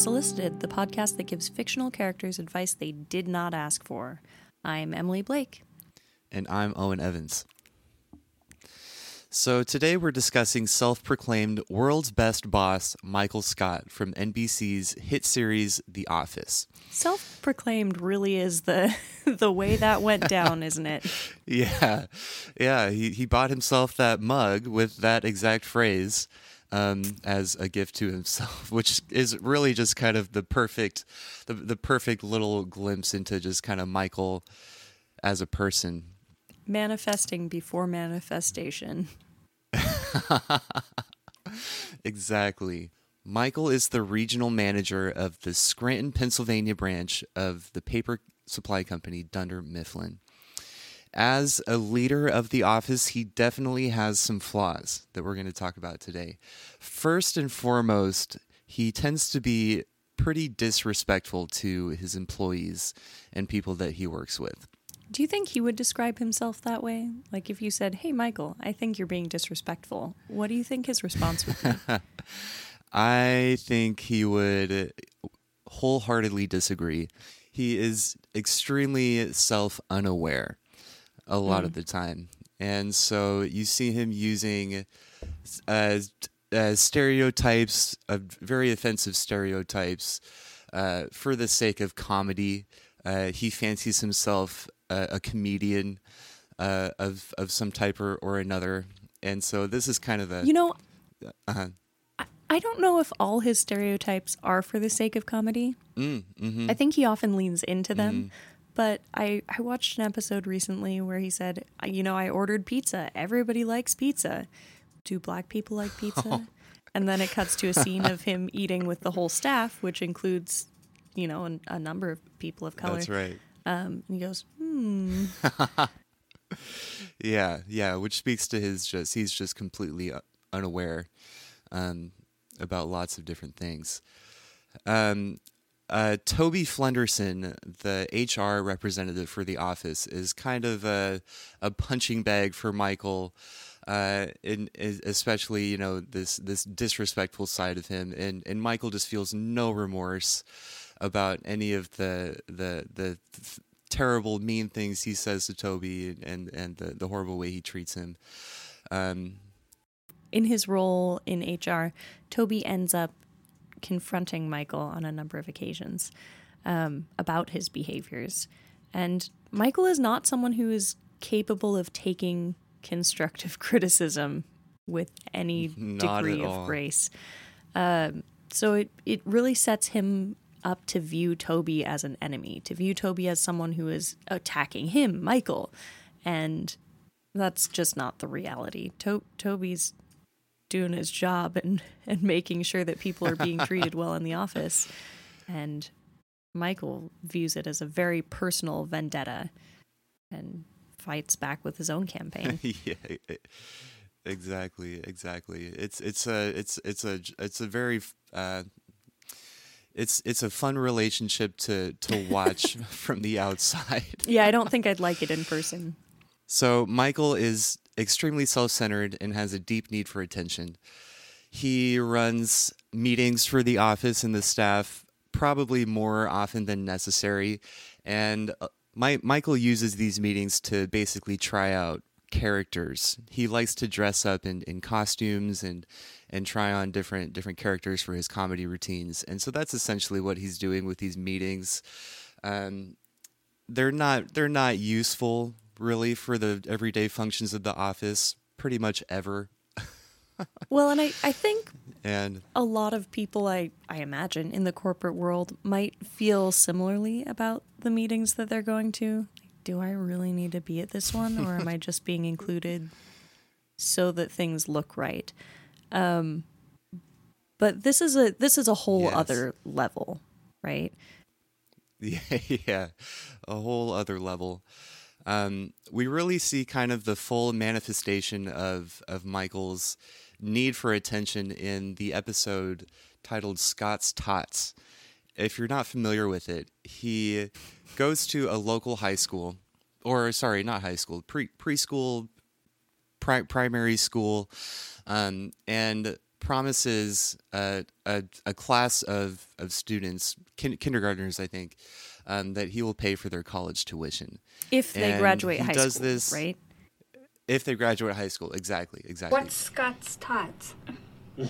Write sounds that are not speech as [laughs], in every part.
Unsolicited, the podcast that gives fictional characters advice they did not ask for. I'm Emily Blake. And I'm Owen Evans. So today we're discussing self proclaimed world's best boss, Michael Scott, from NBC's hit series The Office. Self proclaimed really is the [laughs] the way that went down, [laughs] isn't it? Yeah. Yeah. He, he bought himself that mug with that exact phrase um, as a gift to himself, [laughs] which is really just kind of the perfect, the, the perfect little glimpse into just kind of Michael as a person. Manifesting before manifestation. [laughs] exactly. Michael is the regional manager of the Scranton, Pennsylvania branch of the paper supply company Dunder Mifflin as a leader of the office, he definitely has some flaws that we're going to talk about today. First and foremost, he tends to be pretty disrespectful to his employees and people that he works with. Do you think he would describe himself that way? Like if you said, "Hey Michael, I think you're being disrespectful." What do you think his response would be? [laughs] I think he would wholeheartedly disagree. He is extremely self-unaware a lot mm. of the time. And so you see him using uh, uh, stereotypes, uh, very offensive stereotypes, uh, for the sake of comedy. Uh, he fancies himself a, a comedian uh, of of some type or, or another, and so this is kind of a you know. Uh-huh. I don't know if all his stereotypes are for the sake of comedy. Mm, mm-hmm. I think he often leans into them, mm-hmm. But I, I watched an episode recently where he said, you know, I ordered pizza. Everybody likes pizza. Do black people like pizza? [laughs] and then it cuts to a scene of him eating with the whole staff, which includes, you know, an, a number of people of color. That's right. Um, and he goes, hmm. [laughs] yeah, yeah, which speaks to his just, he's just completely unaware um, about lots of different things. Um, uh, Toby Flenderson, the HR representative for the office, is kind of a, a punching bag for Michael, uh, in, especially you know this this disrespectful side of him, and and Michael just feels no remorse about any of the the the terrible mean things he says to Toby and and the, the horrible way he treats him. Um, in his role in HR, Toby ends up confronting Michael on a number of occasions um, about his behaviors. And Michael is not someone who is capable of taking constructive [laughs] criticism with any not degree of grace. Um, so it, it really sets him up to view Toby as an enemy, to view Toby as someone who is attacking him, Michael. And that's just not the reality. To- Toby's doing his job and and making sure that people are being treated well in the office. And Michael views it as a very personal vendetta and fights back with his own campaign. [laughs] yeah. Exactly, exactly. It's it's a it's it's a it's a very uh, it's it's a fun relationship to to watch [laughs] from the outside. yeah, I don't think I'd like it in person. So Michael is extremely self centered and has a deep need for attention. He runs meetings for the office and the staff probably more often than necessary. And uh, my, Michael uses these meetings to basically try out characters. He likes to dress up in, in costumes and and try on different different characters for his comedy routines. And so that's essentially what he's doing with these meetings. Um, they're not they're not useful really for the everyday functions of the office pretty much ever. [laughs] well, and I, I think and a lot of people I, I imagine in the corporate world might feel similarly about the meetings that they're going to. Do I really need to be at this one or am I [laughs] just being included so that things look right? Um, but this is a this is a whole yes. other level, right? Yeah, [laughs] yeah, a whole other level um, we really see kind of the full manifestation of of Michael's need for attention in the episode titled Scott's Tots. If you're not familiar with it, he goes to a local high school, or sorry, not high school, pre preschool, pri- primary school, um, and promises a, a, a class of, of students, kin- kindergartners, I think, um, that he will pay for their college tuition. If they And graduate he high does school, this- right? If they graduate high school, exactly, exactly. What's Scott's tots? [laughs]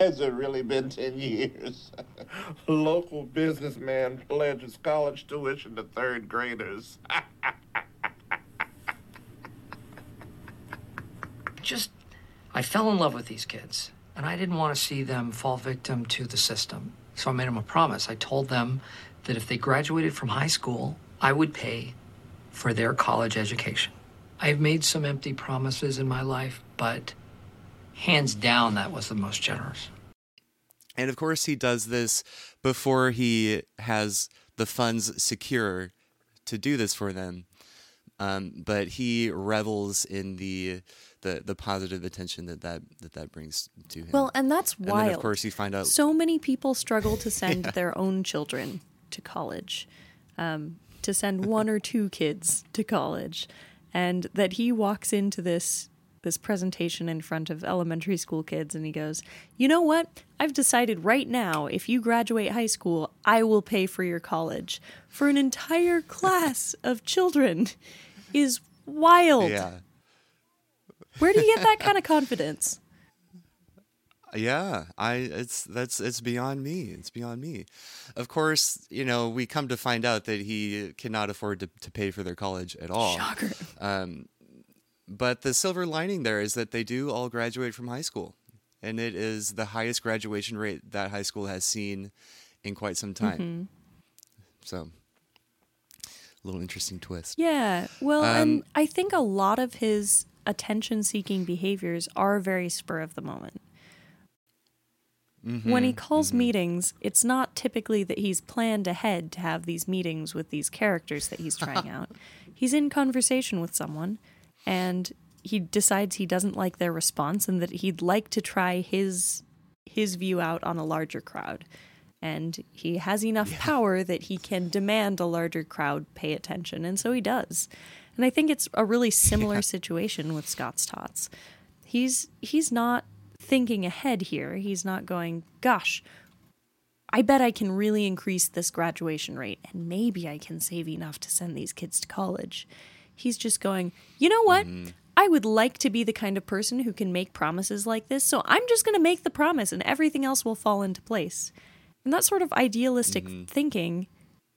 Has it really been 10 years? [laughs] Local businessman pledges college tuition to third graders. [laughs] just I fell in love with these kids and I didn't want to see them fall victim to the system. So I made them a promise. I told them that if they graduated from high school, I would pay for their college education. I've made some empty promises in my life, but hands down that was the most generous. And of course, he does this before he has the funds secure to do this for them. Um, but he revels in the, the the positive attention that that that, that brings to him. Well, and that's and wild. then of course you find out. so many people struggle to [laughs] send their own children to college, um, to send one or two kids to college, and that he walks into this this presentation in front of elementary school kids and he goes, "You know what? I've decided right now if you graduate high school, I will pay for your college for an entire [laughs] class of children." Is wild. yeah, Where do you get that [laughs] kind of confidence? yeah. I it's that's it's beyond me. It's beyond me. Of course, you know we come to find out that he cannot afford to, to pay for their college at all. Shocker. Um, but the silver lining there is that they do all graduate from high school, and it is the highest graduation rate that high school has seen in quite some time. Mm-hmm. So, a little interesting twist. Yeah. Well, and Um, I think a lot of his attention seeking behaviors are very spur of the moment. Mm-hmm. When he calls mm-hmm. meetings, it's not typically that he's planned ahead to have these meetings with these characters that he's trying out. [laughs] He's in conversation with someone and he decides he doesn't like their response and that he'd like to try his his view out on a larger crowd. And he has enough power that he can demand a larger crowd pay attention, and so he does. And I think it's a really [laughs] similar situation with Scott's Tots. He's he's not thinking ahead here. He's not going, gosh, I bet I can really increase this graduation rate and maybe I can save enough to send these kids to college. He's just going, you know what? Mm-hmm. I would like to be the kind of person who can make promises like this, so I'm just going to make the promise and everything else will fall into place. And that sort of idealistic mm-hmm. thinking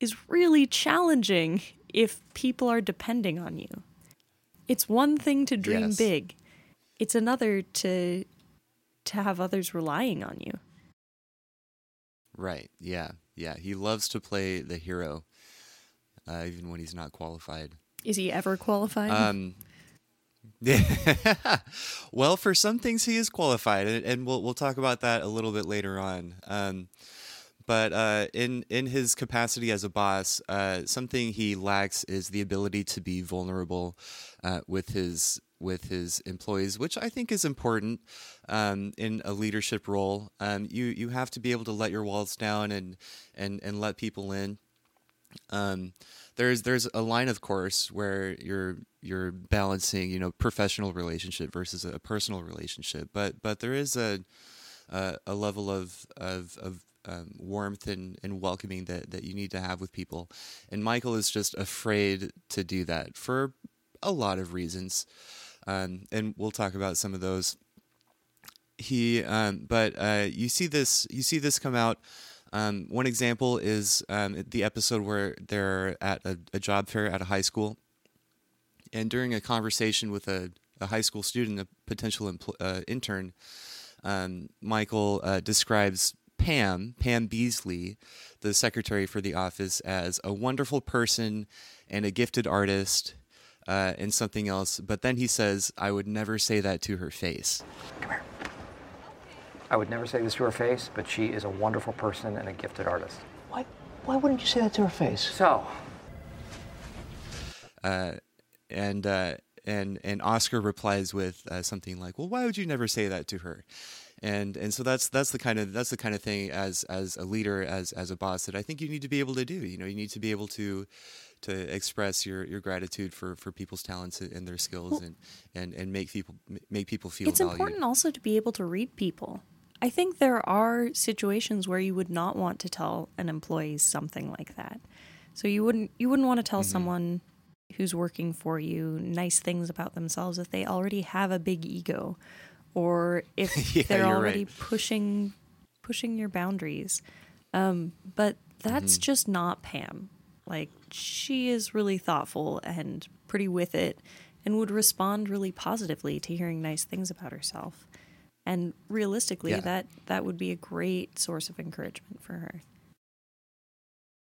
is really challenging if people are depending on you. It's one thing to dream Yes. big. It's another to to have others relying on you. Right. Yeah. Yeah. He loves to play the hero, uh, even when he's not qualified. Is he ever qualified? Um, [laughs] well, for some things he is qualified, and, and we'll we'll talk about that a little bit later on. Um, but uh, in in his capacity as a boss, uh, something he lacks is the ability to be vulnerable uh, with his with his employees, which I think is important um, in a leadership role. Um, you you have to be able to let your walls down and and and let people in um, there's there's a line of course where you're you're balancing you know professional relationship versus a personal relationship but but there is a a, a level of of, of um, warmth and, and welcoming that, that you need to have with people. And michael is just afraid to do that for a lot of reasons. Um, and we'll talk about some of those. He um, but uh, you see this you see this come out. Um, one example is um, the episode where they're at a, a job fair at a high school. And during a conversation with a, a high school student a potential uh, intern um, michael uh, describes pam pam beesly the secretary for the office as a wonderful person and a gifted artist uh, and something else but then he says i would never say that to her face Come here. I would never say this to her face, but she is a wonderful person and a gifted artist. Why, why wouldn't you say that to her face? So, and uh, and and Oscar replies with uh, something like, "Well, why would you never say that to her?" And and so that's that's the kind of that's the kind of thing as as a leader as as a boss that I think you need to be able to do. You know, you need to be able to to express your, your gratitude for, for people's talents and their skills Well- and, and, and make people make people feel it's valued. important also to be able to read people. I think there are situations where you would not want to tell an employee something like that. So you wouldn't you wouldn't want to tell Mm-hmm. someone who's working for you nice things about themselves if they already have a big ego or [laughs] if Yeah, they're already right. pushing pushing your boundaries. Um, but that's Mm-hmm. just not Pam. Like she is really thoughtful and pretty with it and would respond really positively to hearing nice things about herself. And realistically, Yeah. that that would be a great source of encouragement for her.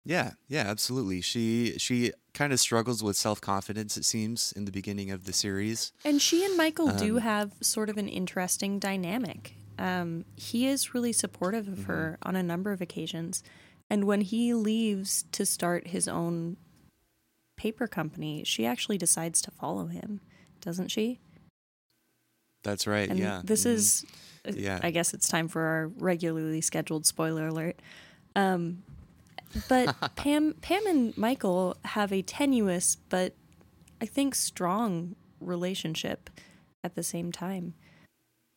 Yeah, yeah, absolutely. She she kind of struggles with self confidence. It seems in the beginning of the series. And she and Michael do Um, have sort of an interesting dynamic. Um, he is really supportive of her on a number of occasions. And when he leaves to start his own paper company, she actually decides to follow him, doesn't she? That's right. And yeah. this mhm. is, uh, Yeah. I guess it's time for our regularly scheduled spoiler alert. Um, but [laughs] Pam, Pam and Michael have a tenuous but I think strong relationship at the same time.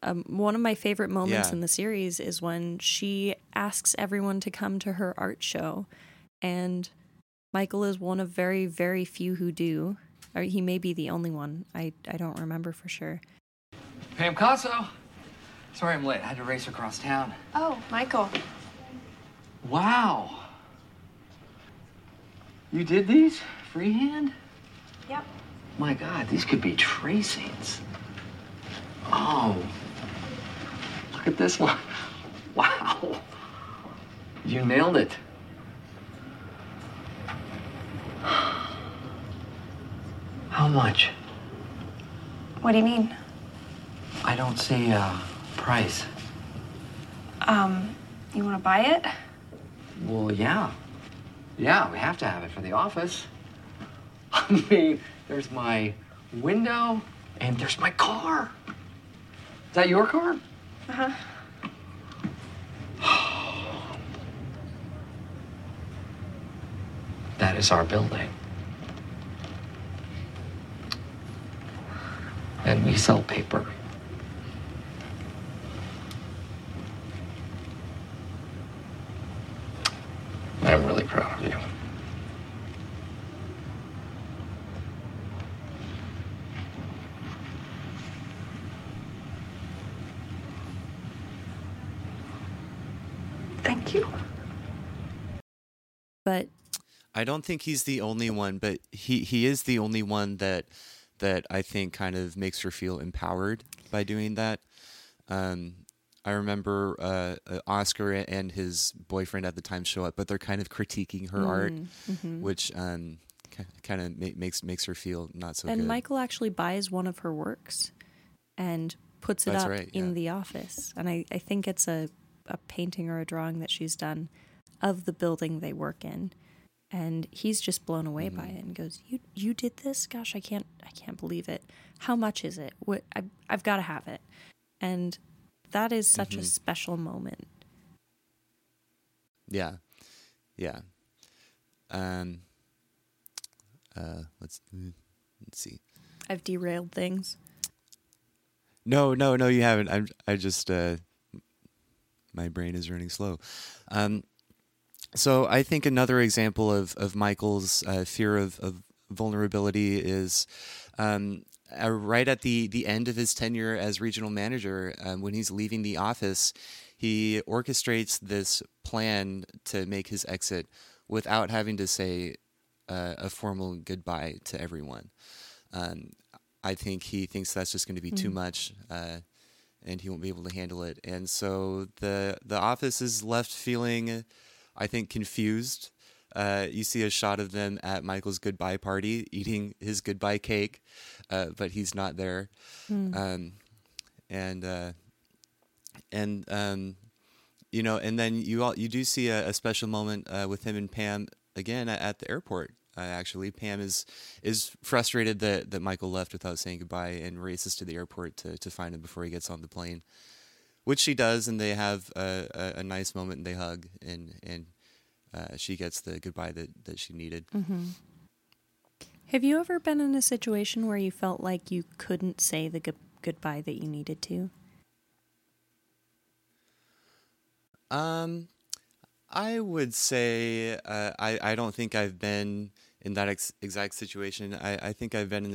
Um, one of my favorite moments Yeah. in the series is when she asks everyone to come to her art show, and Michael is one of very, very few who do. Or he may be the only one. I, I don't remember for sure. Pam Casso. Sorry I'm late. I had to race across town. Oh, Michael. Wow. You did these freehand? Yep. My God, these could be tracings. Oh. Look at this one. [laughs] Wow. You nailed it. [sighs] How much? What do you mean? I don't see a price. Um, you want to buy it? Well, yeah. Yeah, we have to have it for the office. [laughs] I mean, there's my window and there's my car. Is that your car? Uh huh. [sighs] That is our building. And we sell paper. I'm really proud of you. Thank you. But I don't think he's the only one, but he, he is the only one that that I think kind of makes her feel empowered by doing that. Um, I remember uh, uh, Oscar and his boyfriend at the time show up, but they're kind of critiquing her art, mm-hmm. which um, kind of ma- makes makes her feel not so and good. Michael actually buys one of her works and puts it That's up right, in the office. And I, I think it's a, a painting or a drawing that she's done of the building they work in. And he's just blown away by Mm-hmm. it and goes, "You you did this? Gosh, I can't I can't believe it. How much is it? What I I've got to have it." And that is such Mm-hmm. a special moment. Yeah, yeah. Um. Uh. Let's let's see. I've derailed things. No, no, no. You haven't. I'm. I just. Uh, my brain is running slow. Um. So I think another example of of Michael's uh, fear of, of vulnerability is. Um, uh, right at the, the end of his tenure as regional manager, um, when he's leaving the office, he orchestrates this plan to make his exit without having to say uh, a formal goodbye to everyone. Um, I think he thinks that's just going to be too much, uh, and he won't be able to handle it. And so the the office is left feeling, I think, confused. Uh, you see a shot of them at Michael's goodbye party, eating his goodbye cake, uh, but he's not there. Um, and uh, and um, you know, and then you all you do see a, a special moment uh, with him and Pam again at, at the airport. Uh, actually, Pam is is frustrated that, that Michael left without saying goodbye and races to the airport to, to find him before he gets on the plane, which she does, and they have a, a, a nice moment and they hug and and uh, she gets the goodbye that, that she needed. Have you ever been in a situation where you felt like you couldn't say the gu- goodbye that you needed to? Um, I would say uh, I I don't think I've been in that ex- exact situation. I, I think I've been in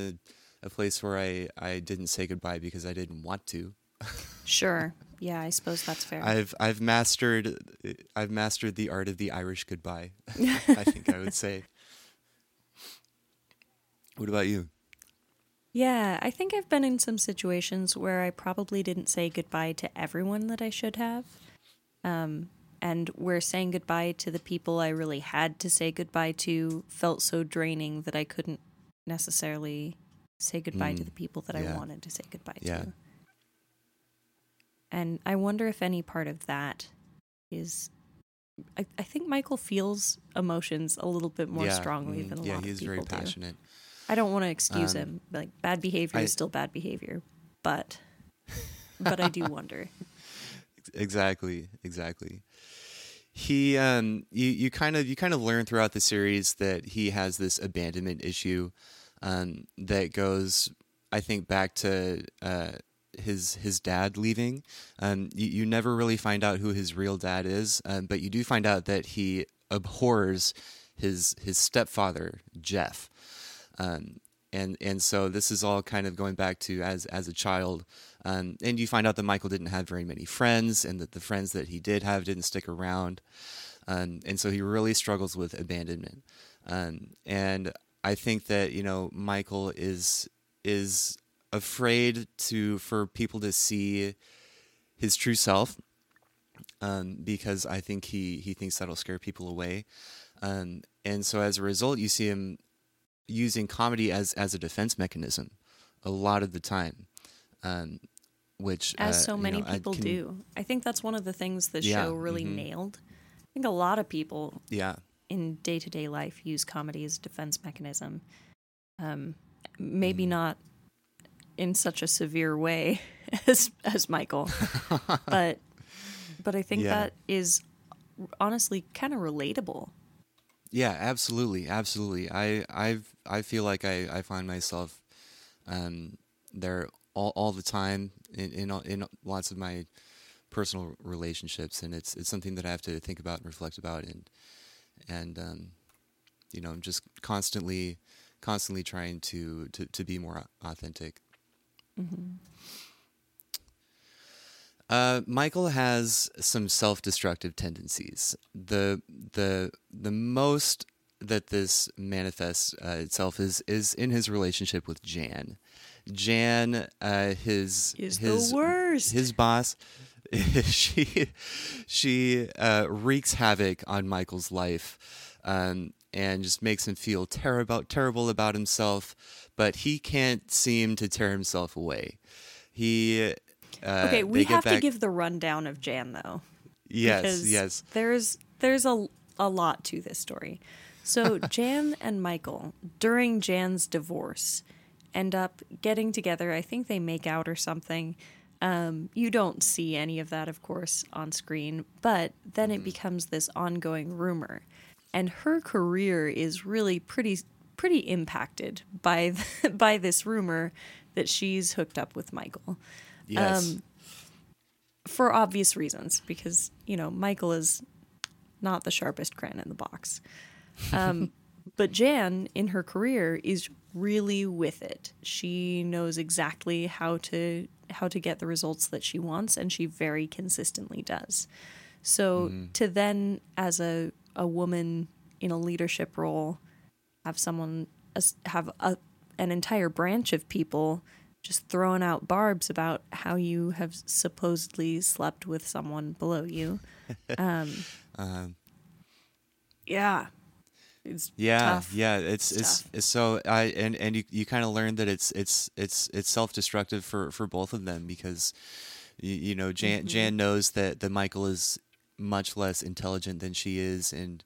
a, a place where I I didn't say goodbye because I didn't want to. Sure. [laughs] Yeah, I suppose that's fair. I've I've mastered I've mastered the art of the Irish goodbye. [laughs] I think I would say. What about you? Yeah, I think I've been in some situations where I probably didn't say goodbye to everyone that I should have. Um, and where saying goodbye to the people I really had to say goodbye to felt so draining that I couldn't necessarily say goodbye to Mm, the people that yeah. I wanted to say goodbye Yeah. to. And I wonder if any part of that is. I, I think Michael feels emotions a little bit more yeah, strongly mhm, than a yeah, lot of people Yeah, he's very do. passionate. I don't want to excuse Um, him. Like bad behavior I- is still bad behavior, but [laughs] but I do wonder. exactly exactly he um you you kind of you kind of learn throughout the series that he has this abandonment issue um that goes i think back to uh his his dad leaving. Um you, you never really find out who his real dad is um, but you do find out that he abhors his his stepfather jeff. Um, and and so this is all kind of going back to as as a child, um, and you find out that Michael didn't have very many friends, and that the friends that he did have didn't stick around, um, and so he really struggles with abandonment. Um, and I think that you know Michael is is afraid to for people to see his true self um, because I think he he thinks that'll scare people away. Um, and so as a result, you see him using comedy as as a defense mechanism a lot of the time, um, which As uh, so you many know, I people can- do. I think that's one of the things the Yeah, show really mhm. nailed. I think a lot of people Yeah, in day to day life use comedy as a defense mechanism. Um, maybe Mm. not in such a severe way [laughs] as as Michael, [laughs] but but I think Yeah. that is honestly kind of relatable. yeah, absolutely, absolutely. I I've I feel like I I find myself um, there all all the time in in in lots of my personal relationships, and it's it's something that I have to think about and reflect about, and and um, you know, I'm just constantly constantly trying to to to be more au- authentic. Uh, Michael has some self-destructive tendencies. The the the most that this manifests uh, itself is is in his relationship with Jan. Jan, uh, his Is the his worst. his boss. [laughs] she she uh, wreaks havoc on Michael's life, um, and just makes him feel terrible terrible about himself. But he can't seem to tear himself away. He uh, Okay, we have to give the rundown of Jan though. yes yes There's there's a a lot to this story. So [laughs] Jan and Michael during Jan's divorce end up getting together. I think they make out or something. Um, you don't see any of that, of course, on screen, but then Mm-hmm. it becomes this ongoing rumor, and her career is really pretty pretty impacted by [laughs] by this rumor that she's hooked up with Michael yes um, for obvious reasons because you know Michael is not the sharpest crayon in the box. Um, [laughs] but Jan in her career is really with it. She knows exactly how to how to get the results that she wants and she very consistently does. So to then as a a woman in a leadership role have someone have a, an entire branch of people just throwing out barbs about how you have supposedly slept with someone below you. [laughs] Um, Um, yeah, it's yeah yeah it's It's it's, so i and and you, you kind of learn that it's it's it's it's self-destructive for for both of them because you, you know jan Mm-hmm. jan knows that that michael is much less intelligent than she is and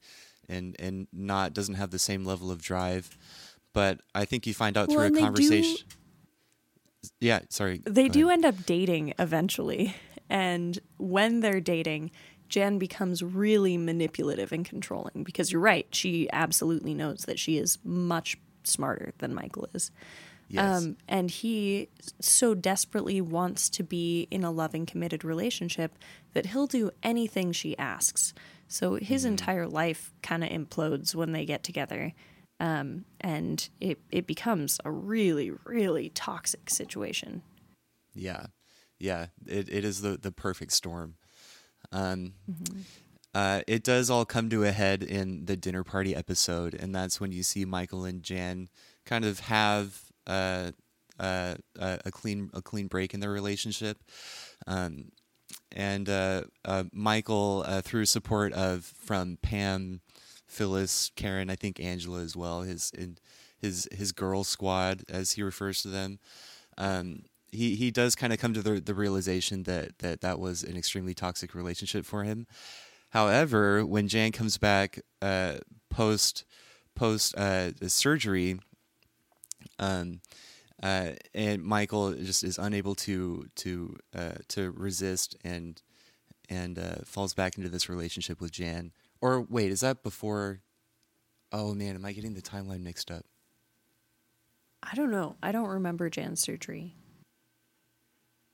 and and not doesn't have the same level of drive but i think you find out Well, through a they do- conversation yeah sorry They do ahead. end up dating eventually. And when they're dating, Jan becomes really manipulative and controlling because you're right. She absolutely knows that she is much smarter than Michael is. Yes. Um, and he so desperately wants to be in a loving, committed relationship that he'll do anything she asks. So his entire life kind of implodes when they get together. Um, and it, it becomes a really, really toxic situation. Yeah, yeah, it, it is the the perfect storm. Um, uh, it does all come to a head in the dinner party episode, and that's when you see Michael and Jan kind of have uh, uh, a a clean a clean break in their relationship. Um, and uh, uh, Michael, uh, through support of from Pam, Phyllis, Karen, I think Angela as well, his his his girl squad as he refers to them. Um, he he does kind of come to the the realization that that that was an extremely toxic relationship for him. However, when Jan comes back uh, post post uh, surgery, um, uh, and Michael just is unable to to uh, to resist and and uh, falls back into this relationship with Jan. Or wait, is that before? Oh man, am I getting the timeline mixed up? I don't know. I don't remember Jan's surgery.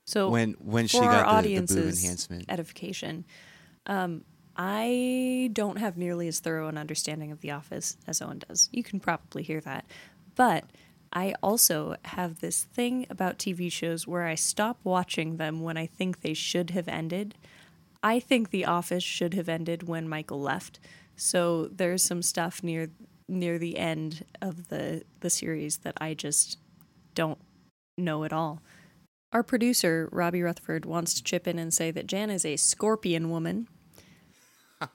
So When when she got the, the boob enhancement. edification, um, I don't have nearly as thorough an understanding of The Office as Owen does. You can probably hear that, but I also have this thing about TV shows where I stop watching them when I think they should have ended. I think The Office should have ended when Michael left. So there's some stuff near near the end of the the series that I just don't know at all. Our producer, Robbie Rutherford, wants to chip in and say that Jan is a scorpion woman. [laughs]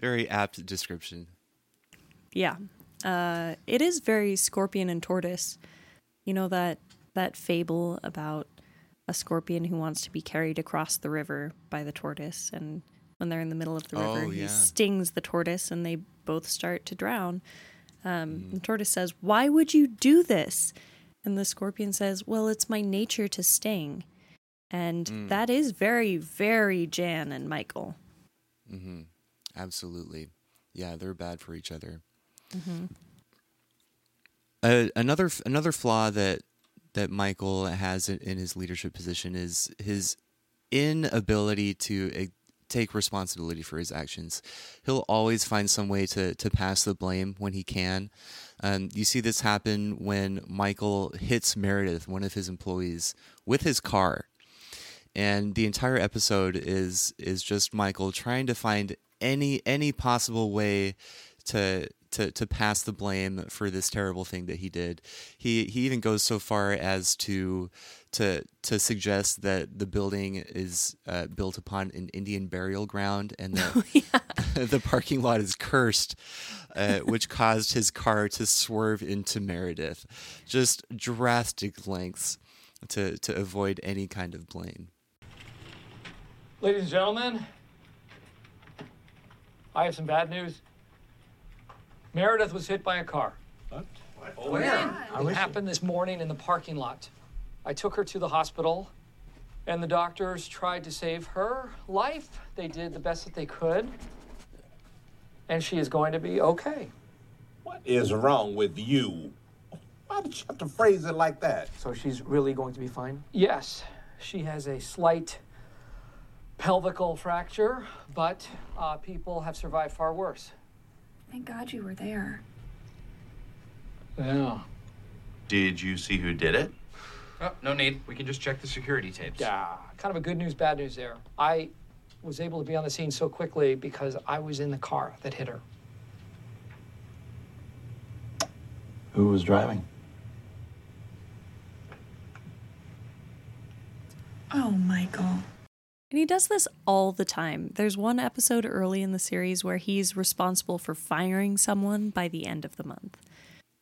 Very apt description. Yeah. Uh, it is very scorpion and tortoise. You know that that fable about a scorpion who wants to be carried across the river by the tortoise and when they're in the middle of the river Oh, he stings the tortoise and they both start to drown. Um, The tortoise says, "Why would you do this?" And the scorpion says, "Well, it's my nature to sting." And that is very very Jan and Michael. Mhm. Absolutely. Yeah, they're bad for each other. Uh, another another flaw that that Michael has in, in his leadership position is his inability to uh, take responsibility for his actions. He'll always find some way to to pass the blame when he can. Um, you see this happen when Michael hits Meredith, one of his employees, with his car and the entire episode is is just Michael trying to find any any possible way to to to pass the blame for this terrible thing that he did. He he even goes so far as to to to suggest that the building is uh, built upon an Indian burial ground and that [laughs] [laughs] the parking lot is cursed, uh, which caused his car to swerve into Meredith. Just drastic lengths to to avoid any kind of blame. Ladies and gentlemen, I have some bad news. Meredith was hit by a car. What? Where? It happened this morning in the parking lot. I took her to the hospital, and the doctors tried to save her life. They did the best that they could, and she is going to be okay. What is wrong with you? Why did you have to phrase it like that? So she's really going to be fine? Yes. She has a slight pelvical fracture, but uh, people have survived far worse. Thank God you were there. Yeah. Did you see who did it? Oh, no need. We can just check the security tapes. Yeah. Kind of a good news, bad news there. I was able to be on the scene so quickly because I was in the car that hit her. Who was driving? Oh, Michael. And he does this all the time. There's one episode early in the series where he's responsible for firing someone by the end of the month.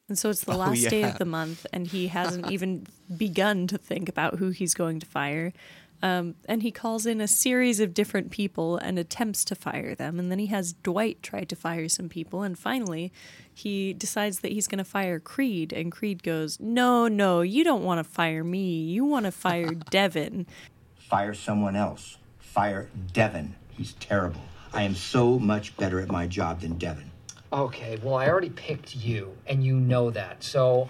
And so it's the Oh, last day of the month, and he [laughs] hasn't even begun to think about who he's going to fire. Um, and he calls in a series of different people and attempts to fire them. And then he has Dwight try to fire some people. And finally, he decides that he's going to fire Creed. And Creed goes, No, no, you don't want to fire me. You want to fire [laughs] Devon. Fire someone else. Fire Devon. He's terrible. I am so much better at my job than Devon. Okay, well, I already picked you, and you know that. So,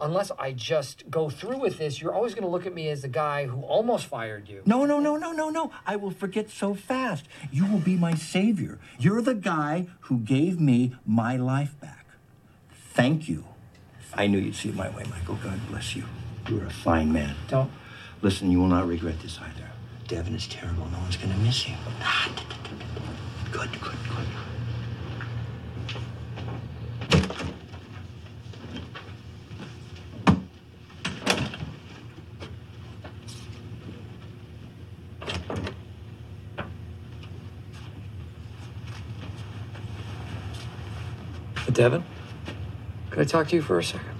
unless I just go through with this, you're always going to look at me as the guy who almost fired you. No, no, no, no, no, no. I will forget so fast. You will be my savior. You're the guy who gave me my life back. Thank you. I knew you'd see it my way, Michael. God bless you. You're a fine man. Don't. Listen, you will not regret this either. Devon is terrible. No one's going to miss him. Good, good, good. Devon, could I talk to you for a second?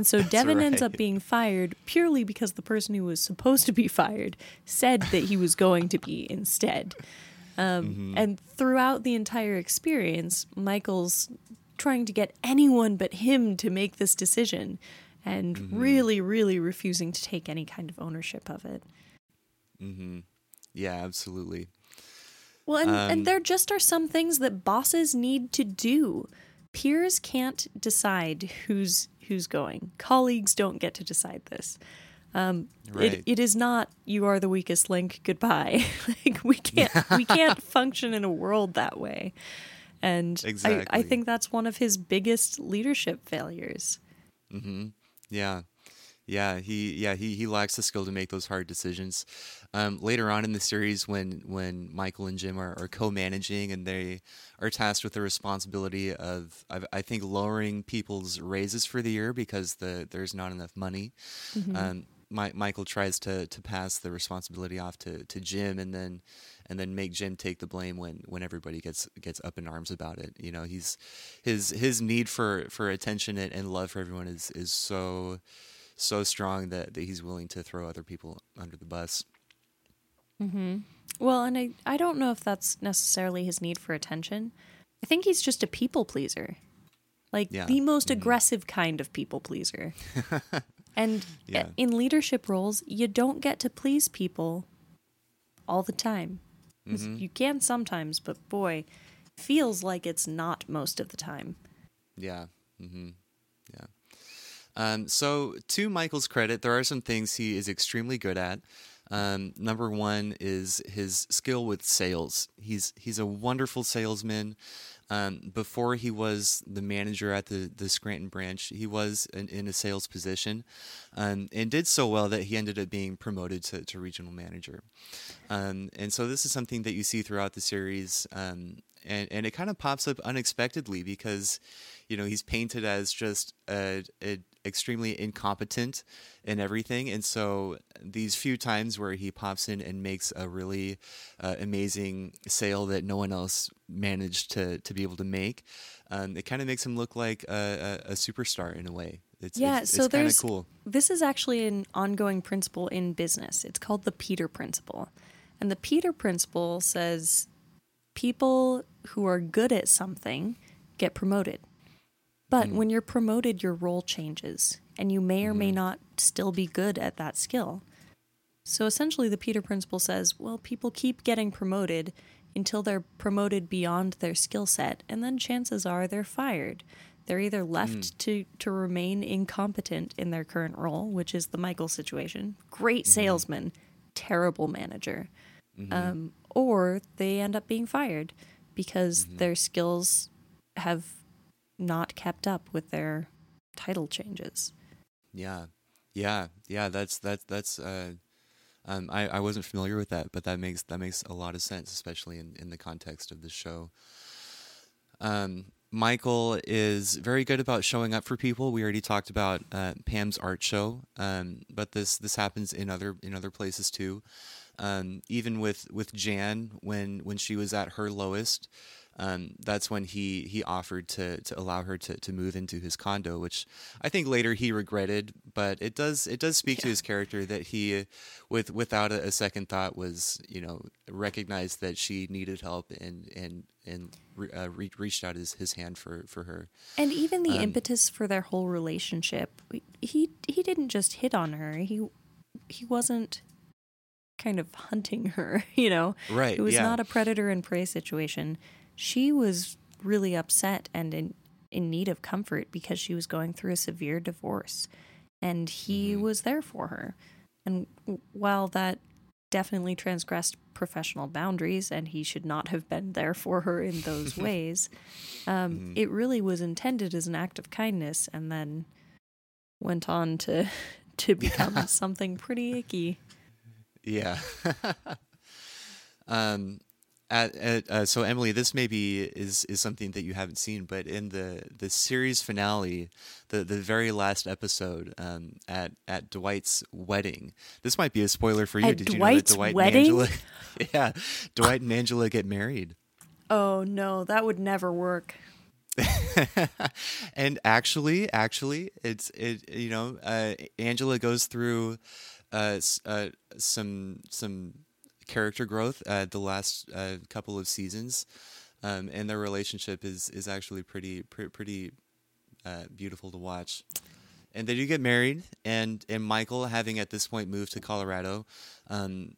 And so [laughs] Devon ends up being fired purely because the person who was supposed to be fired said that he was going to be instead. Um, And throughout the entire experience, Michael's trying to get anyone but him to make this decision and really, really refusing to take any kind of ownership of it. Mm-hmm. Yeah, absolutely. Well, and, Um, and there just are some things that bosses need to do. Peers can't decide who's who's going. Colleagues don't get to decide this. Um, Right. it, it is not you are the weakest link. Goodbye. [laughs] like we can't [laughs] we can't function in a world that way. And I, I think that's one of his biggest leadership failures. Yeah. Yeah, he yeah, he, he lacks the skill to make those hard decisions. Um, later on in the series when when Michael and Jim are, are co-managing and they are tasked with the responsibility of I, I think lowering people's raises for the year because the there's not enough money. Um, Mi- Michael tries to, to pass the responsibility off to, to Jim and then and then make Jim take the blame when, when everybody gets gets up in arms about it. You know, he's his his need for, for attention and, and love for everyone is, is so so strong that, that he's willing to throw other people under the bus. Mm-hmm. Well, and I, I don't know if that's necessarily his need for attention. I think he's just a people pleaser. Like Yeah. the most aggressive kind of people pleaser. [laughs] and Yeah. in leadership roles, you don't get to please people all the time. You can sometimes, but boy, feels like it's not most of the time. Yeah. Mm-hmm. Um, so, to Michael's credit, there are some things he is extremely good at. Um, number one is his skill with sales. He's he's a wonderful salesman. Um, before he was the manager at the, the Scranton branch, he was in, in a sales position um, and did so well that he ended up being promoted to, to regional manager. Um, and so this is something that you see throughout the series. Um, and, and it kind of pops up unexpectedly because, you know, he's painted as just a, a extremely incompetent in everything. And so these few times where he pops in and makes a really uh, amazing sale that no one else managed to, to be able to make, um, it kind of makes him look like a, a, a superstar in a way. It's, Yeah, it's, so it's there's cool. this is actually an ongoing principle in business. It's called the Peter principle. And the Peter principle says people who are good at something get promoted. But mm. when you're promoted, your role changes and you may or may mm-hmm. not still be good at that skill. So essentially, the Peter principle says, well, people keep getting promoted until they're promoted beyond their skill set, and then chances are they're fired. They're either left mm. to, to remain incompetent in their current role, which is the Michael situation great mm-hmm. salesman, terrible manager, mm-hmm. um, or they end up being fired because their skills have not kept up with their title changes. Yeah, yeah, yeah. That's that's that's. Uh, um, I I wasn't familiar with that, but that makes that makes a lot of sense, especially in in the context of the show. Um, Michael is very good about showing up for people. We already talked about uh, Pam's art show, um, but this this happens in other in other places too. Um, even with with Jan, when when she was at her lowest, um, that's when he he offered to to allow her to, to move into his condo, which I think later he regretted. But it does it does speak to his character that he, with without a, a second thought, was you know recognized that she needed help and and and re, uh, re- reached out his, his hand for for her. And even the Um, impetus for their whole relationship, he he didn't just hit on her. He he wasn't kind of [laughs] hunting her, you know. Right, It was yeah. not a predator and prey situation. She was really upset and in in need of comfort because she was going through a severe divorce and he was there for her. And while that definitely transgressed professional boundaries and he should not have been there for her in those [laughs] ways, um, it really was intended as an act of kindness and then went on to [laughs] to become [laughs] something pretty icky. Yeah. um, at, at, uh, so Emily, this maybe is is something that you haven't seen, but in the the series finale, the the very last episode, um, at at Dwight's wedding, this might be a spoiler for you. At Did you Dwight's know that Dwight wedding? and Angela? [laughs] yeah, [laughs] Dwight and Angela get married. Oh no, that would never work. [laughs] and actually, actually, it's it. You know, uh, Angela goes through uh, uh, some some character growth uh, the last uh, couple of seasons, um, and their relationship is is actually pretty pretty, pretty uh, beautiful to watch. And they do get married, and and Michael, having at this point moved to Colorado, um,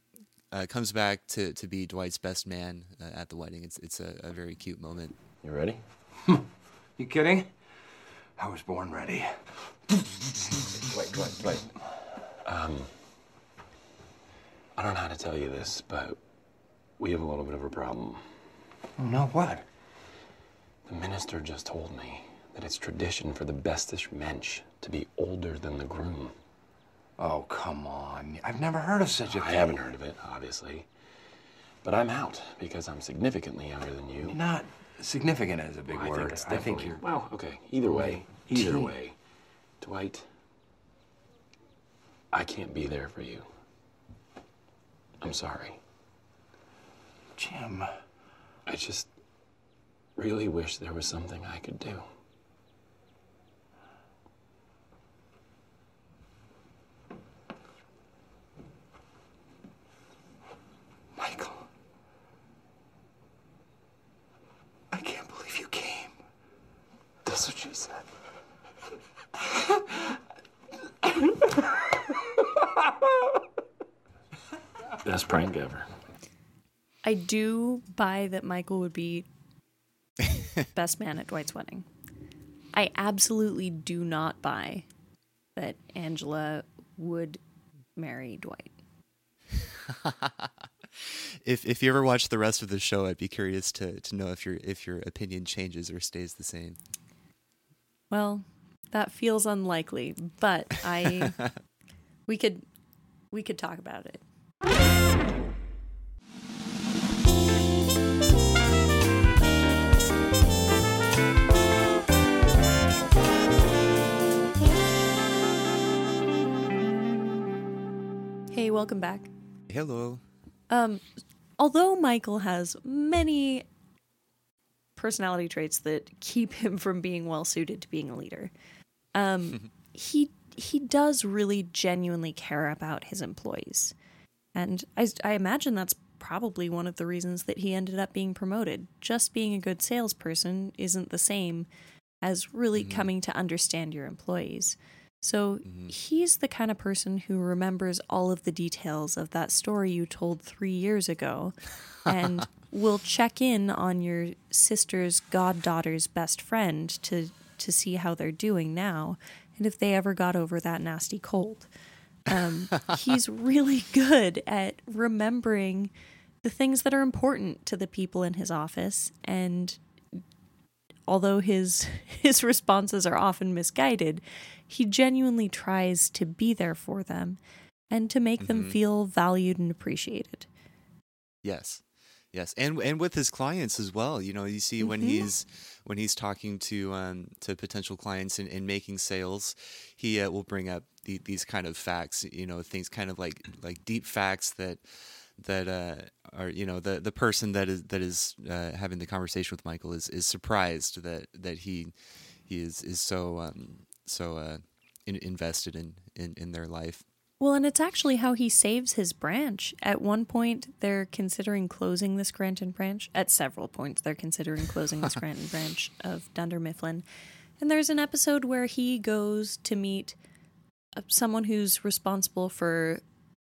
uh, comes back to, to be Dwight's best man uh, at the wedding. It's it's a, a very cute moment. You ready? You kidding? I was born ready. Wait, wait, wait. Um, I don't know how to tell you this, but we have a little bit of a problem. Oh, no, what? The minister just told me that it's tradition for the bestish mensch to be older than the groom. Oh, come on. I've never heard of such a I thing. haven't heard of it, obviously. But I'm out because I'm significantly younger than you. Not significant is a big I word. think I think you're. Well, okay. Either way, either way, Dwight, I can't be there for you. I'm sorry. Jim. I just really wish there was something I could do. Michael. I can't believe you came. That's what she said. [laughs] Best prank ever. I do buy that Michael would be [laughs] best man at Dwight's wedding. I absolutely do not buy that Angela would marry Dwight. [laughs] If if you ever watch the rest of the show, I'd be curious to to know if your if your opinion changes or stays the same. Well, that feels unlikely, but I [laughs] we could we could talk about it. Welcome back. Hello. Um, although Michael has many personality traits that keep [laughs] him from being well suited to being a leader, um, [laughs] he he does really genuinely care about his employees, and I I imagine that's probably one of the reasons that he ended up being promoted. Just being a good salesperson isn't the same as really coming to understand your employees. So he's the kind of person who remembers all of the details of that story you told three years ago and [laughs] will check in on your sister's goddaughter's best friend to, to see how they're doing now and if they ever got over that nasty cold. Um, he's [laughs] really good at remembering the things that are important to the people in his office and although his [laughs] his responses are often misguided, he genuinely tries to be there for them and to make them Mhm. feel valued and appreciated. Yes. Yes, and and with his clients as well. You know, you see when Mhm. he's when he's talking to um, to potential clients and, and making sales, he uh, will bring up the, these kind of facts. You know, things kind of like like deep facts that that uh, are you know the the person that is that is uh, having the conversation with Michael is is surprised that that he he is is so um, so uh, in, invested in, in in their life. Well, and it's actually how he saves his branch. At one point, they're considering closing the Scranton branch. At several points, they're considering closing the Scranton [laughs] branch of Dunder Mifflin. And there's an episode where he goes to meet uh, someone who's responsible for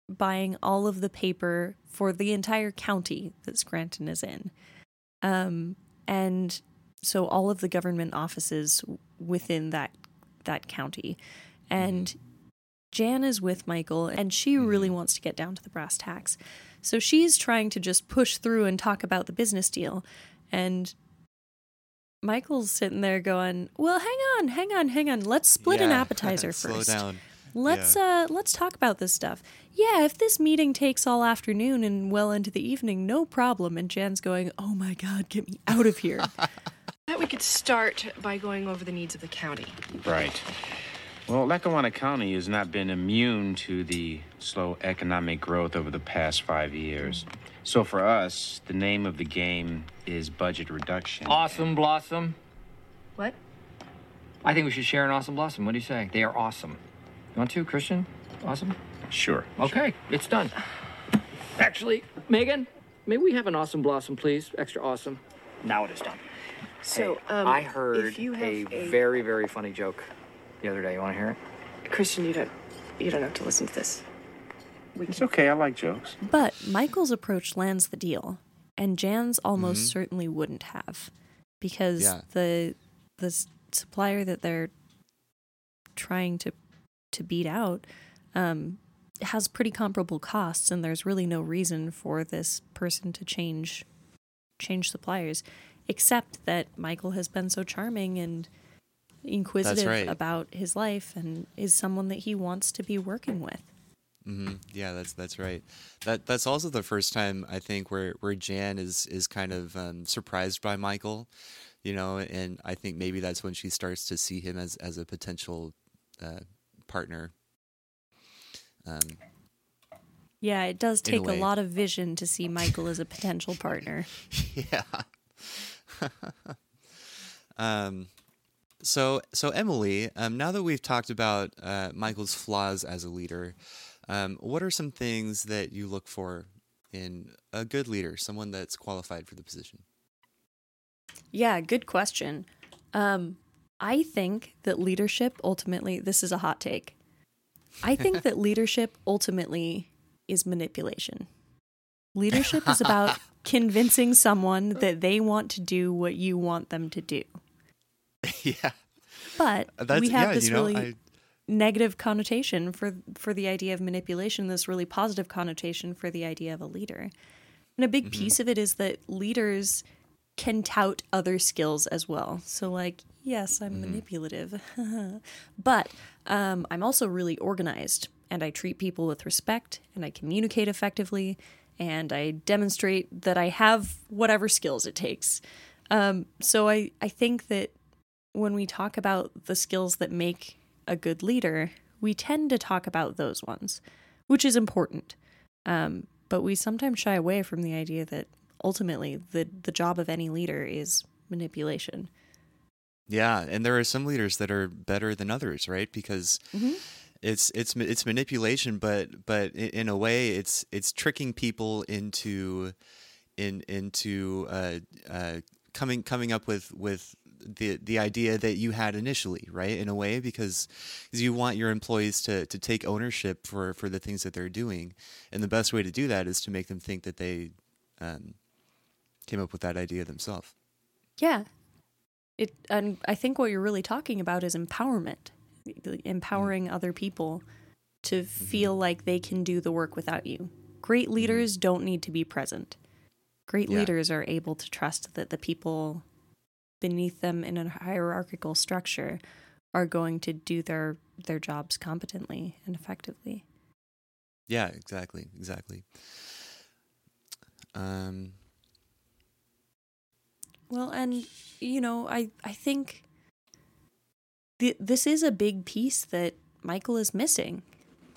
buying all of the paper for the entire county that Scranton is in. Um, and so all of the government offices within that that county, and Jan is with Michael, and she really wants to get down to the brass tacks. So she's trying to just push through and talk about the business deal, and Michael's sitting there going, "Well, hang on, hang on, hang on. Let's split an [laughs] appetizer first. down. Let's Yeah. uh let's talk about this stuff. Yeah, if this meeting takes all afternoon and well into the evening, no problem." And Jan's going, "Oh my god, get me out of here." [laughs] That we could start by going over the needs of the county. Right. Well, Lackawanna County has not been immune to the slow economic growth over the past five years. So for us, the name of the game is budget reduction. Awesome Blossom. What? I think we should share an Awesome Blossom. What do you say? They are awesome. You want to, Christian? Awesome? Sure. Okay, it's done. Actually, Megan, may we have an Awesome Blossom, please? Extra awesome. Now it is done. So, Hey, um, I heard if you have a, a- very, very funny joke the other day. You want to hear it? Christian, you don't you don't have to listen to this. It's okay. I like jokes. But Michael's approach lands the deal, and Jan's almost Mhm. certainly wouldn't have, because Yeah. the the supplier that they're trying to to beat out um, has pretty comparable costs, and there's really no reason for this person to change change suppliers, except that Michael has been so charming and inquisitive right. about his life and is someone that he wants to be working with. hmm Yeah, that's that's right. That that's also the first time I think where where Jan is is kind of um, surprised by Michael, you know, and I think maybe that's when she starts to see him as as a potential uh, partner. Um, Yeah, it does In a take a, lot of vision to see Michael as a potential partner. [laughs] yeah. [laughs] um, so so Emily, um, now that we've talked about uh, Michael's flaws as a leader, um, what are some things that you look for in a good leader, someone that's qualified for the position? Yeah, good question. Um, I think that leadership ultimately, this is a hot take. I think [laughs] that leadership ultimately is manipulation. [laughs] Leadership is about convincing someone that they want to do what you want them to do. [laughs] yeah, But That's- we have yeah, this you know, really I- negative connotation for for the idea of manipulation, this really positive connotation for the idea of a leader. And a big Mm-hmm. piece of it is that leaders can tout other skills as well. So like, yes, I'm Mm-hmm. manipulative. [laughs] but um, I'm also really organized and I treat people with respect and I communicate effectively and I demonstrate that I have whatever skills it takes. Um, so I, I think that when we talk about the skills that make a good leader, we tend to talk about those ones, which is important. Um, but we sometimes shy away from the idea that ultimately the, the job of any leader is manipulation. Yeah, and there are some leaders that are better than others, right? Because Mhm. It's it's it's manipulation, but but in a way, it's it's tricking people into in into uh, uh, coming coming up with with the the idea that you had initially, right? In a way, because you want your employees to to take ownership for for the things that they're doing, and the best way to do that is to make them think that they um, came up with that idea themselves. Yeah. It and I think what you're really talking about is empowerment. Mm-hmm. Empowering other people to mm-hmm. feel like they can do the work without you. Great mm-hmm. leaders don't need to be present. Great Yeah. leaders are able to trust that the people beneath them in a hierarchical structure are going to do their their jobs competently and effectively. Yeah, exactly, exactly. Um, Well, and you know, I I think th- this is a big piece that Michael is missing.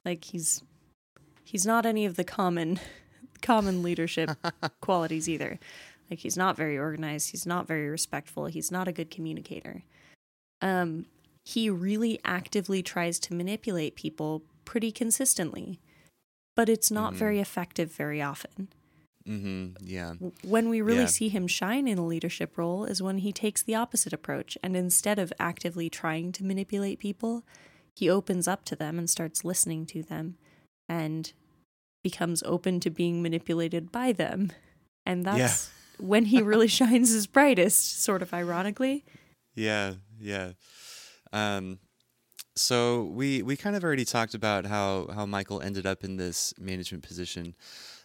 Like he's he's not any of the common [laughs] common leadership [laughs] qualities either. Like he's not very organized, he's not very respectful, he's not a good communicator. Um he really actively tries to manipulate people pretty consistently. But it's not Mhm. very effective very often. Hmm yeah. When we really Yeah. see him shine in a leadership role is when he takes the opposite approach and instead of actively trying to manipulate people, he opens up to them and starts listening to them and becomes open to being manipulated by them. And that's when he really [laughs] shines his brightest, sort of ironically. Yeah, yeah. Um, so we we kind of already talked about how how Michael ended up in this management position.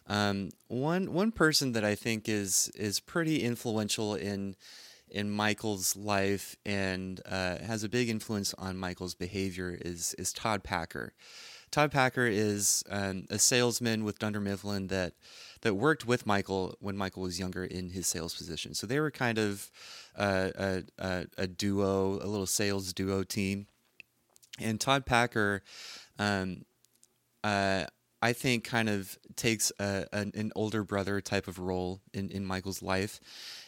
Um, one one person that I think is is pretty influential in in Michael's life and uh, has a big influence on Michael's behavior is is Todd Packer. Todd Packer is um, a salesman with Dunder Mifflin that that worked with Michael when Michael was younger in his sales position. So they were kind of uh, a, a, a duo, a little sales duo team. And Todd Packer, um, uh, I think, kind of takes a, an, an, older brother type of role in, in Michael's life.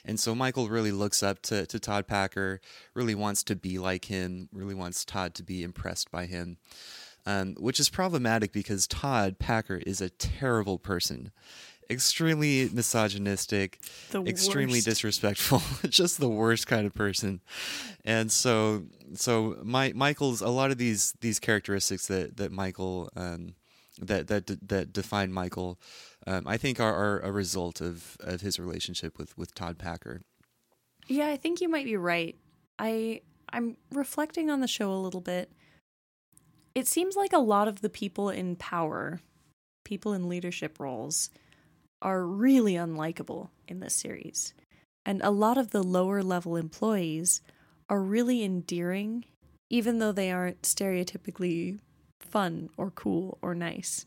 And so Michael really looks up to, to Todd Packer, really wants to be like him, really wants Todd to be impressed by him. Um, which is problematic because Todd Packer is a terrible person extremely misogynistic, the extremely worst. disrespectful, [laughs] just the worst kind of person. And so, so my Michael's a lot of these these characteristics that that Michael um, that that that define Michael, um, I think are, are a result of of his relationship with with Todd Packer. Yeah, I think you might be right. I I'm reflecting on the show a little bit. It seems like a lot of the people in power, people in leadership roles, are really unlikable in this series. And a lot of the lower level employees are really endearing, even though they aren't stereotypically fun or cool or nice.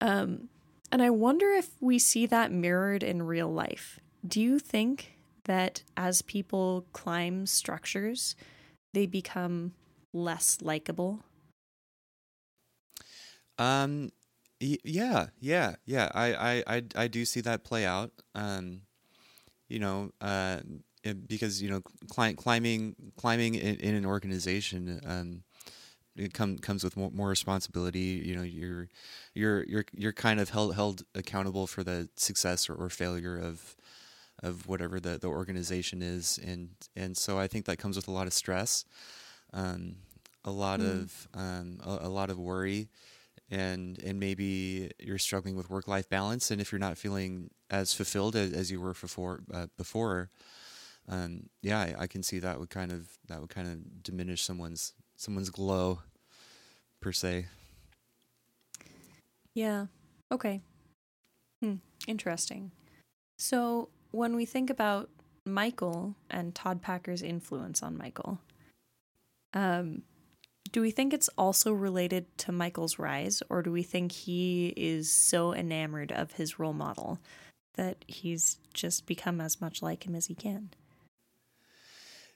Um, and I wonder if we see that mirrored in real life. Do you think that as people climb structures, they become less likable? Um, yeah, yeah, yeah. I, I, I, I do see that play out. Um, you know, uh, because you know, cli- climbing, climbing in, in an organization, um, it come, comes with more, more responsibility. You know, you're, you're, you're, you're kind of held held accountable for the success or, or failure of, of whatever the, the organization is, and and so I think that comes with a lot of stress, um, a lot Mm. of um, a, a lot of worry and and maybe you're struggling with work life balance, and if you're not feeling as fulfilled as, as you were before, uh, before, um, yeah, I, I can see that would kind of that would kind of diminish someone's someone's glow, per se. Yeah. Okay. Hmm. Interesting. So when we think about Michael and Todd Packer's influence on Michael, um, do we think it's also related to Michael's rise, or do we think he is so enamored of his role model that he's just become as much like him as he can?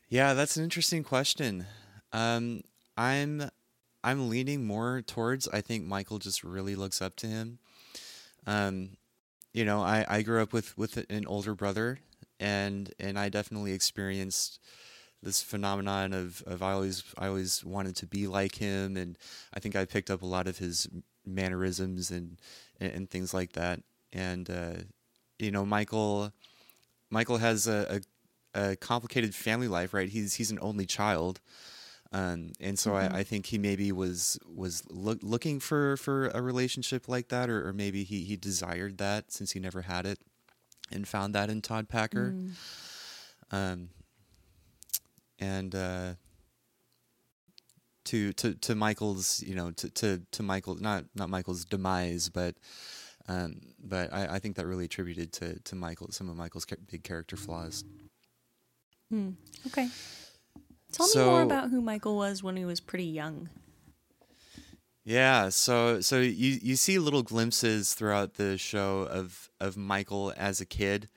Yeah, that's an interesting question. Um, I'm I'm leaning more towards I think Michael just really looks up to him. Um, you know, I, I grew up with, with an older brother and and I definitely experienced this phenomenon of, of I always I always wanted to be like him and I think I picked up a lot of his mannerisms and and, and things like that. And uh, you know, Michael Michael has a, a, a complicated family life, right? He's he's an only child. Um, and so Mhm. I, I think he maybe was was look, looking for, for a relationship like that, or, or maybe he, he desired that since he never had it, and found that in Todd Packer. Mm. Um, and uh, to to to Michael's, you know, to to to Michael, not not Michael's demise, but um, but I, I think that really attributed to to Michael some of Michael's ca- big character flaws. Hmm. Okay. Tell me more about who Michael was when he was pretty young. Yeah, so so you you see little glimpses throughout the show of of Michael as a kid.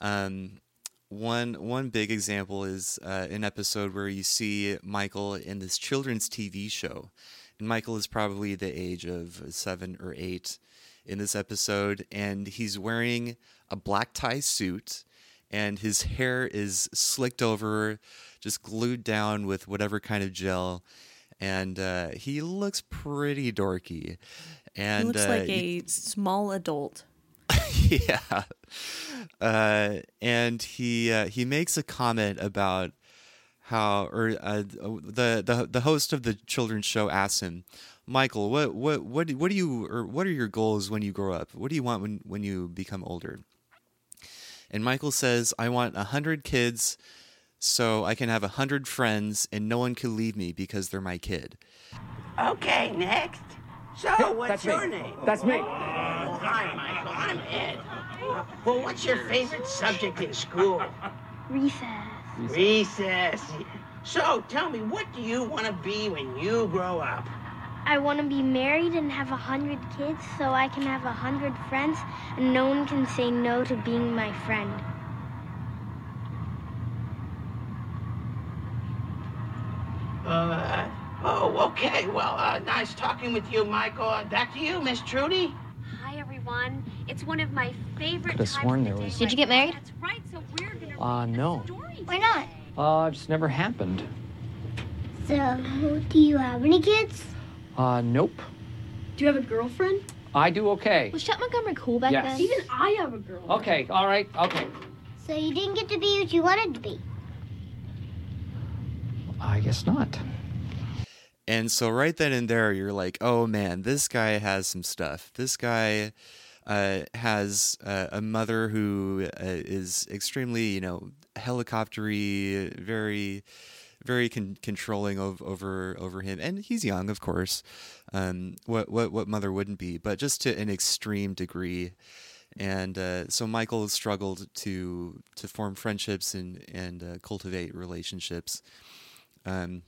Um, one one big example is uh, an episode where you see Michael in this children's TV show, and Michael is probably the age of seven or eight in this episode, and he's wearing a black tie suit, and his hair is slicked over, just glued down with whatever kind of gel and uh, he looks pretty dorky. And he looks uh, like a small adult. [laughs] yeah, uh, and he uh, he makes a comment about how, or uh, the the the host of the children's show asks him, Michael, what what what what do you or what are your goals when you grow up? What do you want when when you become older? And Michael says, I want a hundred kids so I can have a hundred friends and no one can leave me because they're my kid. Okay, next. So, what's that's your me. name? That's me. Oh, hi, Michael. I'm Ed. Well, what's your favorite subject in school? Recess. Recess. So, tell me, what do you want to be when you grow up? I want to be married and have a hundred kids so I can have a hundred friends and no one can say no to being my friend. Uh, oh, okay. Well, uh, nice talking with you, Michael. Uh, back to you, Miss Trudy. Hi, everyone. It's one of my favorite Could've sworn there was- day. Did you get married? That's right. So we're gonna Uh, no. Why not? Uh, just never happened. So, do you have any kids? Uh, nope. Do you have a girlfriend? I do okay. Was Chet Montgomery cool back Yes. then? Even I have a girl. Okay, all right, okay. So you didn't get to be what you wanted to be. I guess not. And so right then and there, you're like, oh man, this guy has some stuff. This guy uh, has uh, a mother who uh, is extremely, you know, helicoptery, very, very con- controlling of, over over him, and he's young, of course. Um, what what what mother wouldn't be? But just to an extreme degree. And uh, so Michael struggled to to form friendships and and uh, cultivate relationships. Um,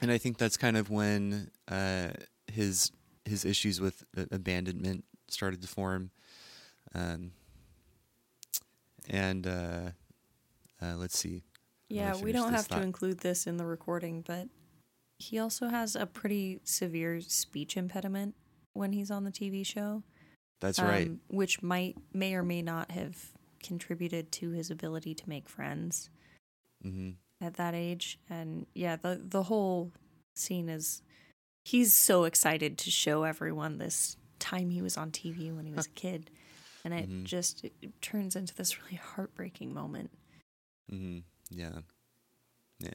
and I think that's kind of when uh, his his issues with a- abandonment started to form. Um, and uh, uh, let's see. Yeah, we don't have to include this in the recording, but he also has a pretty severe speech impediment when he's on the TV show. That's right. um, Which might may or may not have contributed to his ability to make friends hmm at that age. And yeah, the the whole scene is he's so excited to show everyone this time he was on TV when he was a [laughs] kid. And it Mhm. just it turns into this really heartbreaking moment. Mm-hmm. Yeah. Yeah.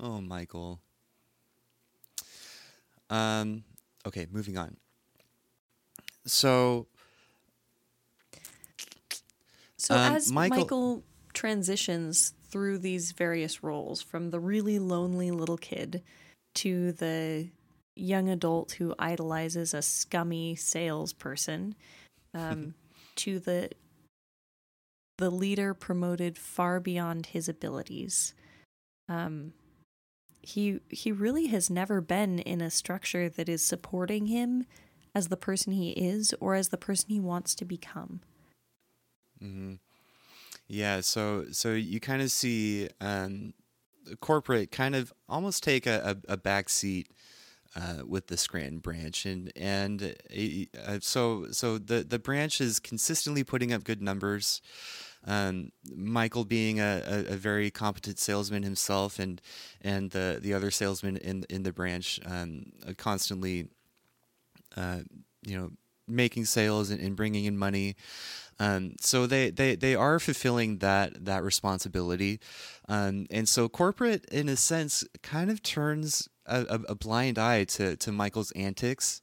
Oh, Michael. Um. Okay, moving on. So. So um, as Michael... transitions through these various roles, from the really lonely little kid to the young adult who idolizes a scummy salesperson, um, [laughs] to the the leader promoted far beyond his abilities. Um, he he really has never been in a structure that is supporting him as the person he is or as the person he wants to become. hmm Yeah, so so you kind of see um, the corporate kind of almost take a, a, a back seat uh, with the Scranton branch, and and uh, so so the the branch is consistently putting up good numbers. Um, Michael being a, a, a very competent salesman himself, and and the the other salesmen in in the branch um, uh, constantly, uh, you know, making sales and, and bringing in money. Um, so they, they, they are fulfilling that that responsibility, um, and so corporate, in a sense, kind of turns a, a, blind eye to, to Michael's antics,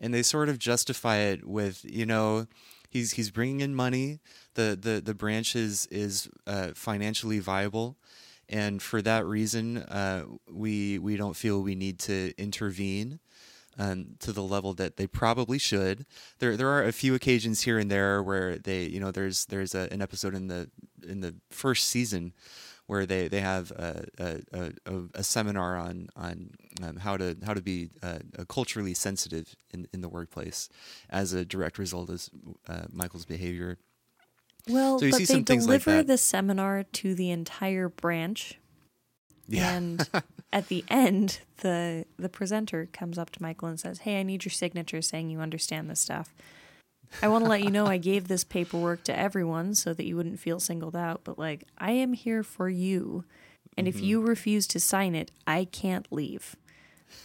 and they sort of justify it with you know he's he's bringing in money, the the the branch is is uh, financially viable, and for that reason, uh, we we don't feel we need to intervene um, to the level that they probably should. There there are a few occasions here and there where they you know there's there's a, an episode in the in the first season where they they have a a, a, a seminar on on um, how to how to be uh, culturally sensitive in in the workplace as a direct result of uh, Michael's behavior. Well, So but they things like deliver the seminar to the entire branch. Yeah. And [laughs] at the end, the the presenter comes up to Michael and says, "Hey, I need your signature saying you understand this stuff. I want to let you know I gave this paperwork to everyone so that you wouldn't feel singled out, but like I am here for you. And if Mhm. you refuse to sign it, I can't leave."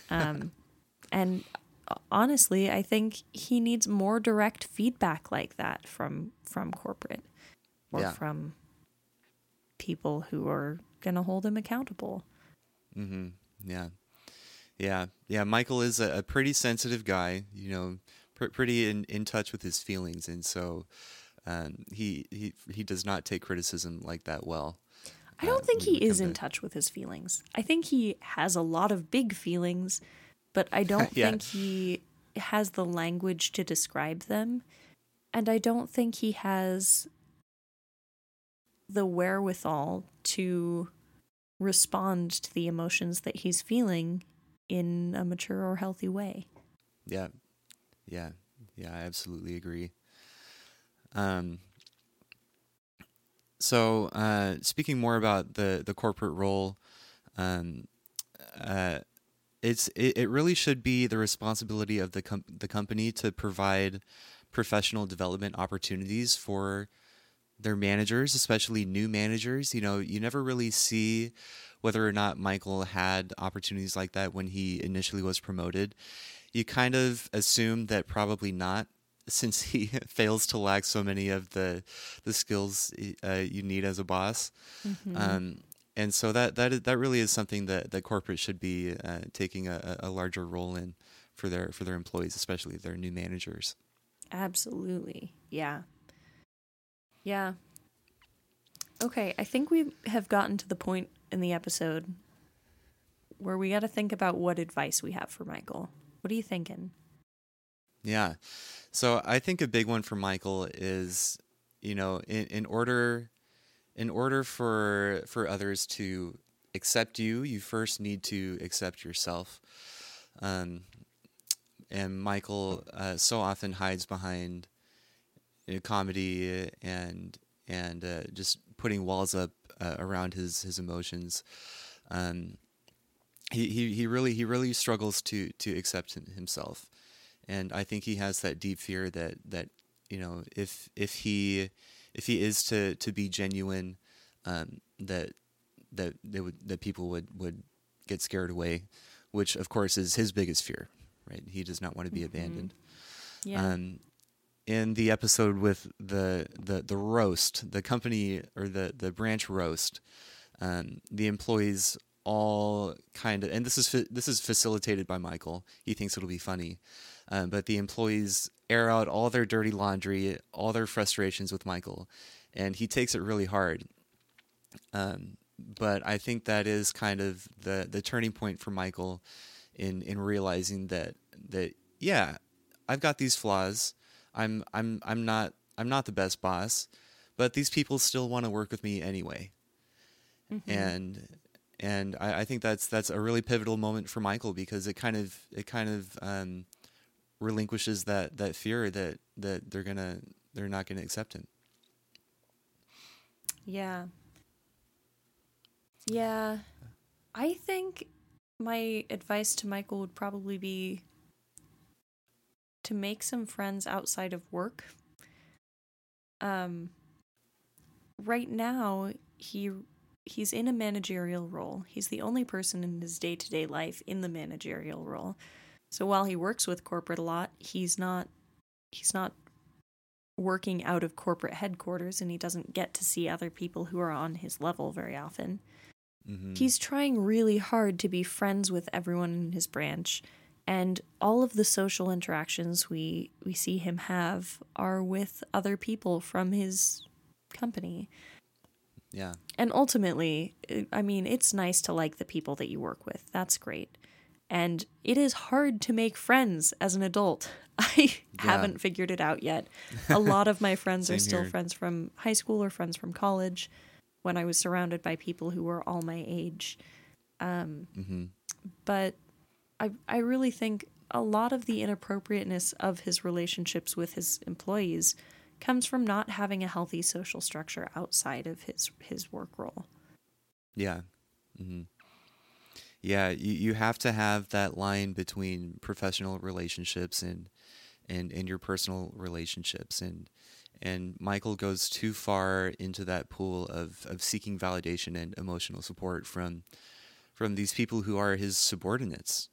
Um [laughs] and uh, honestly, I think he needs more direct feedback like that from from corporate or Yeah. from people who are going to hold him accountable. Mm-hmm. Yeah, yeah, yeah. Michael is a, a pretty sensitive guy. You know, pr- pretty in, in touch with his feelings, and so Um, he he he does not take criticism like that well. I don't think he is in to- touch with his feelings. I think he has a lot of big feelings, but I don't [laughs] Yeah. think he has the language to describe them. And I don't think he has the wherewithal to respond to the emotions that he's feeling in a mature or healthy way. Yeah, yeah, yeah. I absolutely agree. Um. So, uh, speaking more about the the corporate role, um, uh, it's it, it really should be the responsibility of the com- the company to provide professional development opportunities for their managers, especially new managers. You know, you never really see whether or not Michael had opportunities like that when he initially was promoted. You kind of assume that probably not, [laughs] since he fails to lack so many of the the skills uh, you need as a boss. Mhm. Um, and so that that is, that really is something that that corporate should be uh, taking a, a larger role in for their for their employees, especially their new managers. Absolutely. Yeah. Yeah. Okay, I think we have gotten to the point in the episode where we got to think about what advice we have for Michael. What are you thinking? Yeah. So I think a big one for Michael is, you know, in, in order in order for for others to accept you, you first need to accept yourself. Um, and Michael uh, so often hides behind you know, comedy and and uh, just putting walls up uh, around his his emotions. Um, he, he he really he really struggles to to accept himself, and I think he has that deep fear that that you know if if he if he is to to be genuine, um, that that they would that people would would get scared away, which of course is his biggest fear, right? He does not want to be abandoned. Yeah. Um, in the episode with the, the the roast, the company or the the branch roast, um, the employees all kind of, and this is this is facilitated by Michael. He thinks it'll be funny, um, but the employees air out all their dirty laundry, all their frustrations with Michael, and he takes it really hard. Um, but I think that is kind of the the turning point for Michael in in realizing that that yeah, I've got these flaws. I'm I'm I'm not I'm not the best boss, but these people still want to work with me anyway. Mhm. And and I, I think that's that's a really pivotal moment for Michael because it kind of it kind of um, relinquishes that that fear that that they're gonna they're not gonna accept him. Yeah. Yeah. I think my advice to Michael would probably be to make some friends outside of work. Um right now he he's in a managerial role. He's the only person in his day-to-day life in the managerial role. So while he works with corporate a lot, he's not he's not working out of corporate headquarters and he doesn't get to see other people who are on his level very often. Mm-hmm. He's trying really hard to be friends with everyone in his branch and all of the social interactions we we see him have are with other people from his company. Yeah. And ultimately, I- mean, it's nice to like the people that you work with. That's great. And it is hard to make friends as an adult. [laughs] I haven't figured it out yet. A lot of my [laughs] friends are still here. friends from high school or friends from college when I was surrounded by people who were all my age. Um, Mm-hmm. but I I really think a lot of the inappropriateness of his relationships with his employees comes from not having a healthy social structure outside of his his work role. Yeah. hmm Yeah, you, you have to have that line between professional relationships and and and your personal relationships and and Michael goes too far into that pool of, of seeking validation and emotional support from from these people who are his subordinates.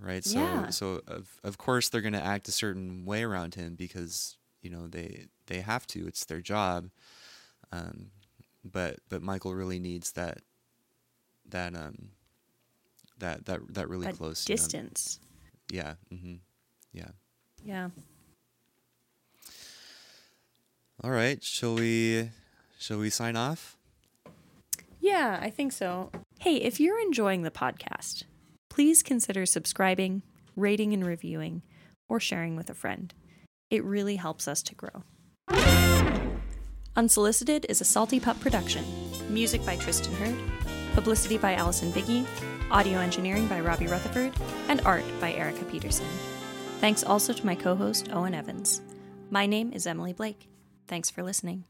Right? So Yeah. so of of course they're gonna act a certain way around him because, you know, they they have to. It's their job. Um, but but Michael really needs that that um that that that really That close you know, distance. yeah. hmm Yeah. Yeah. All right, shall we shall we sign off? Yeah, I think so. Hey, if you're enjoying the podcast, please consider subscribing, rating and reviewing, or sharing with a friend. It really helps us to grow. Unsolicited is a Salty Pup production. Music by Tristan Hurd, publicity by Allison Biggie, audio engineering by Robbie Rutherford, and art by Erica Peterson. Thanks also to my co host, Owen Evans. My name is Emily Blake. Thanks for listening.